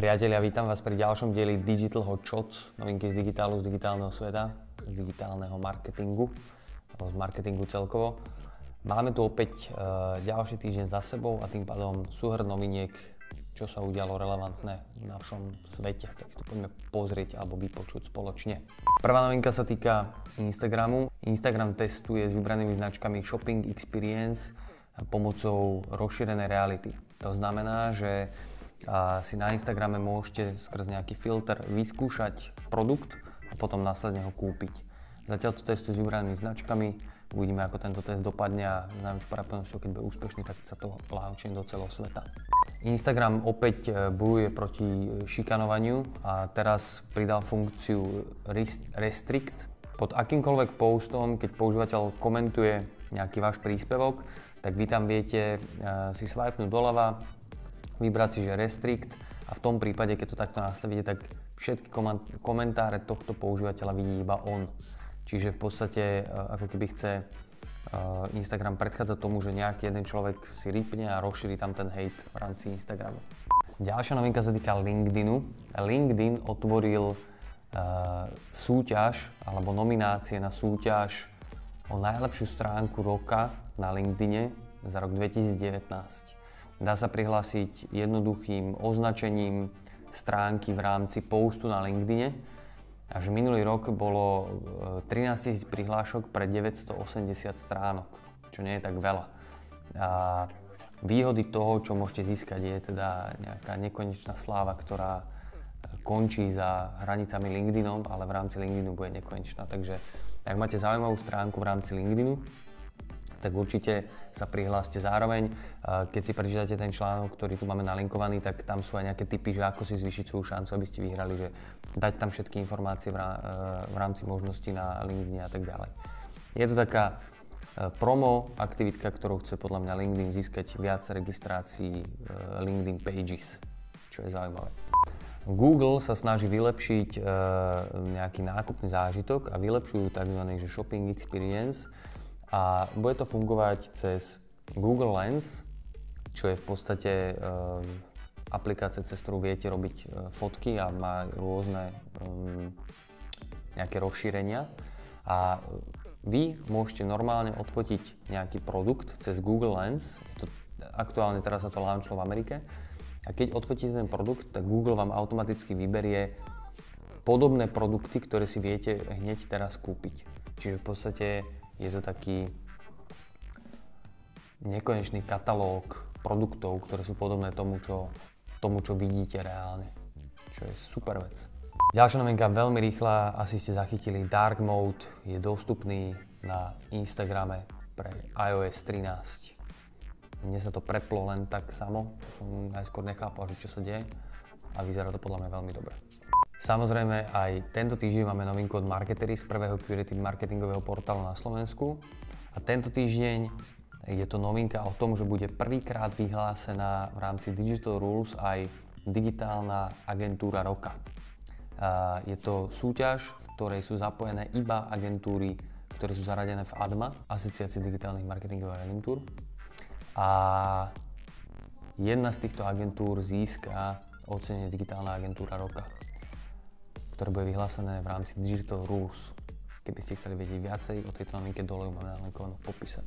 Priatelia, vítam vás pri ďalšom dieli Digital Hot Shots, novinky z digitálu, z digitálneho sveta, z digitálneho marketingu, alebo z marketingu celkovo. Máme tu opäť uh, ďalší týždeň za sebou a tým pádom súhrn noviniek, čo sa udialo relevantné v našom svete. Tak si to poďme pozrieť alebo vypočuť spoločne. Prvá novinka sa týka Instagramu. Instagram testuje s vybranými značkami Shopping Experience pomocou rozšírenej reality. To znamená, že a si na Instagrame môžete skrz nejaký filter vyskúšať produkt a potom následne ho kúpiť. Zatiaľ to testujú s vybranými značkami, uvidíme ako tento test dopadne a s najväčšou pravdepodobnosťou, keď bude úspešný, tak sa to launchne do celého sveta. Instagram opäť e, bojuje proti šikanovaniu a teraz pridal funkciu Restrict. Pod akýmkoľvek postom, keď používateľ komentuje nejaký váš príspevok, tak vy tam viete e, si swipenúť doľava, vybrať si, že restrict a v tom prípade, keď to takto nastavíte, tak všetky komentáre tohto používateľa vidí iba on. Čiže v podstate e, ako keby chce e, Instagram predchádza tomu, že nejaký jeden človek si rýpne a rozšíri tam ten hate v rámci Instagramu. Ďalšia novinka sa týka LinkedInu. LinkedIn otvoril uh, súťaž alebo nominácie na súťaž o najlepšiu stránku roka na LinkedIne za rok 2019. Dá sa prihlásiť jednoduchým označením stránky v rámci postu na LinkedIne. Až minulý rok bolo 13 e, 000 prihlášok pre 980 stránok, čo nie je tak veľa. A výhody toho, čo môžete získať, je teda nejaká nekonečná sláva, ktorá končí za hranicami LinkedInu, ale v rámci LinkedInu bude nekonečná. Takže ak máte zaujímavú stránku v rámci LinkedInu, tak určite sa prihláste zároveň. Keď si prečítate ten článok, ktorý tu máme nalinkovaný, tak tam sú aj nejaké tipy, že ako si zvýšiť svoju šancu, aby ste vyhrali, že dať tam všetky informácie v rámci možností na LinkedIn a tak ďalej. Je to taká e, promo aktivitka, ktorou chce podľa mňa LinkedIn získať viac registrácií e, LinkedIn Pages, čo je zaujímavé. Google sa snaží vylepšiť e, nejaký nákupný zážitok a vylepšujú tzv. shopping experience, a bude to fungovať cez Google Lens, čo je v podstate e, aplikácia, cez ktorú viete robiť e, fotky a má rôzne e, nejaké rozšírenia. A vy môžete normálne odfotiť nejaký produkt cez Google Lens, to, aktuálne teraz sa to launchlo v Amerike, a keď odfotíte ten produkt, tak Google vám automaticky vyberie podobné produkty, ktoré si viete hneď teraz kúpiť. Čiže v podstate je to taký nekonečný katalóg produktov, ktoré sú podobné tomu, čo, tomu, čo vidíte reálne. Čo je super vec. Ďalšia novinka, veľmi rýchla, asi ste zachytili Dark Mode, je dostupný na Instagrame pre iOS 13. Mne sa to preplo len tak samo, som najskôr nechápal, že čo sa deje a vyzerá to podľa mňa veľmi dobre. Samozrejme aj tento týždeň máme novinku od Marketery z prvého curated marketingového portálu na Slovensku. A tento týždeň je to novinka o tom, že bude prvýkrát vyhlásená v rámci Digital Rules aj digitálna agentúra roka. Je to súťaž, v ktorej sú zapojené iba agentúry, ktoré sú zaradené v ADMA, Asociácii digitálnych marketingových agentúr. A jedna z týchto agentúr získa ocenenie Digitálna agentúra roka ktoré bude vyhlásené v rámci Digital Rules. Keby ste chceli vedieť viacej o tejto novinke, dole ju máme nalinkovanú v popise.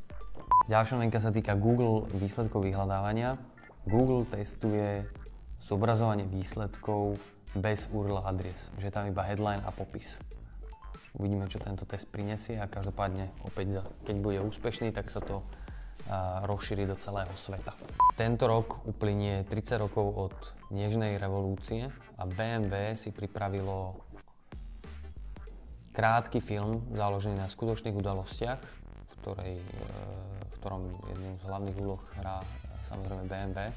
Ďalšia novinka sa týka Google výsledkov vyhľadávania. Google testuje zobrazovanie výsledkov bez URL adries, že je tam iba headline a popis. Uvidíme, čo tento test prinesie a každopádne opäť, keď bude úspešný, tak sa to rozšíri do celého sveta. Tento rok uplynie 30 rokov od Nežnej revolúcie a BMW si pripravilo krátky film založený na skutočných udalostiach, v, ktorej, e, v ktorom jedným z hlavných úloh hrá samozrejme BMW.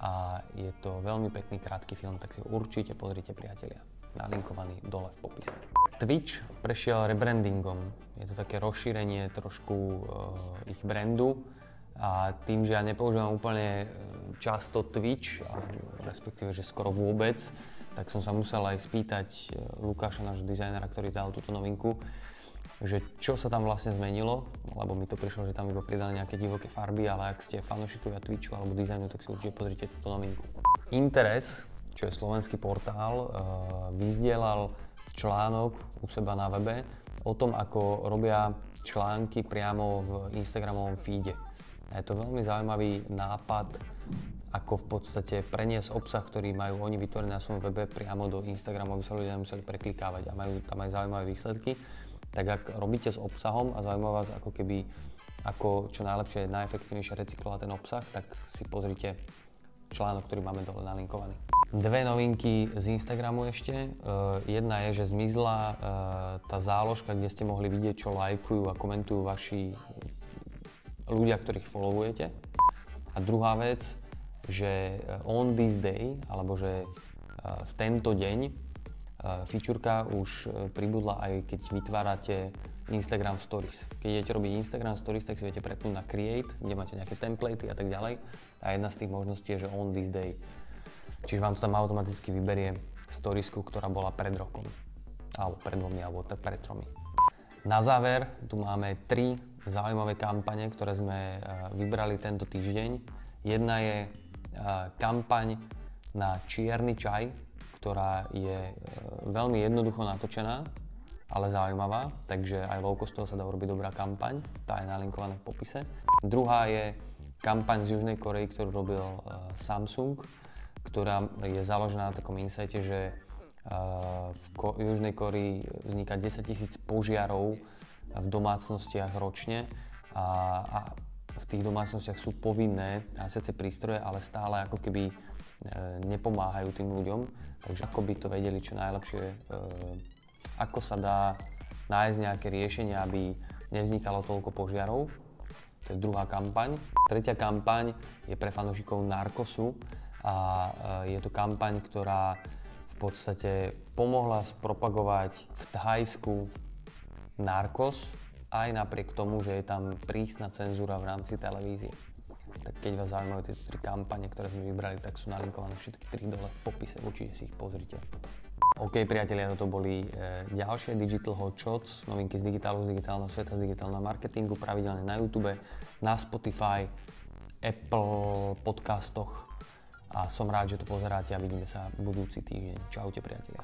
A je to veľmi pekný krátky film, tak si ho určite pozrite priatelia. Nalinkovaný dole v popise. Twitch prešiel rebrandingom. Je to také rozšírenie trošku uh, ich brandu a tým, že ja nepoužívam úplne e, často Twitch, a respektíve, že skoro vôbec, tak som sa musel aj spýtať e, Lukáša, nášho dizajnera, ktorý dal túto novinku, že čo sa tam vlastne zmenilo, lebo mi to prišlo, že tam iba pridali nejaké divoké farby, ale ak ste fanúšikovia Twitchu alebo dizajnu, tak si určite pozrite túto novinku. Interes čo je slovenský portál, vyzdielal článok u seba na webe o tom, ako robia články priamo v Instagramovom feede. A je to veľmi zaujímavý nápad, ako v podstate preniesť obsah, ktorý majú oni vytvorený na svojom webe priamo do Instagramu, aby sa ľudia nemuseli preklikávať a majú tam aj zaujímavé výsledky. Tak ak robíte s obsahom a zaujíma vás ako keby ako čo najlepšie, najefektívnejšie recyklovať ten obsah, tak si pozrite článok, ktorý máme dole nalinkovaný. Dve novinky z Instagramu ešte. Uh, jedna je, že zmizla uh, tá záložka, kde ste mohli vidieť, čo lajkujú a komentujú vaši ľudia, ktorých followujete. A druhá vec, že on this day, alebo že uh, v tento deň Fičurka už pribudla aj keď vytvárate Instagram Stories. Keď idete robiť Instagram Stories, tak si viete prepnúť na Create, kde máte nejaké templatey a tak ďalej. A jedna z tých možností je, že on this day. Čiže vám to tam automaticky vyberie storiesku, ktorá bola pred rokom. Alebo pred dvomi, alebo pred tromi. Na záver tu máme tri zaujímavé kampane, ktoré sme e, vybrali tento týždeň. Jedna je e, kampaň na čierny čaj, ktorá je e, veľmi jednoducho natočená ale zaujímavá, takže aj low cost sa dá urobiť dobrá kampaň, tá je nalinkovaná v popise. Druhá je kampaň z Južnej Korei, ktorú robil uh, Samsung, ktorá je založená na takom insighte, že uh, v Ko- Južnej Koreji vzniká 10 tisíc požiarov v domácnostiach ročne a, a v tých domácnostiach sú povinné hasiace prístroje, ale stále ako keby e, nepomáhajú tým ľuďom, takže ako by to vedeli čo najlepšie e, ako sa dá nájsť nejaké riešenie, aby nevznikalo toľko požiarov. To je druhá kampaň. Tretia kampaň je pre fanúšikov Narkosu a e, je to kampaň, ktorá v podstate pomohla spropagovať v Thajsku Narkos, aj napriek tomu, že je tam prísna cenzúra v rámci televízie. Keď vás zaujímajú tieto tri kampane, ktoré sme vybrali, tak sú nalinkované všetky tri dole v popise, určite si ich pozrite. OK, priatelia, toto boli e, ďalšie Digital Hot Shots, novinky z digitálu, z digitálneho sveta, z digitálneho marketingu, pravidelne na YouTube, na Spotify, Apple podcastoch a som rád, že to pozeráte a vidíme sa budúci týždeň. Čaute, priatelia.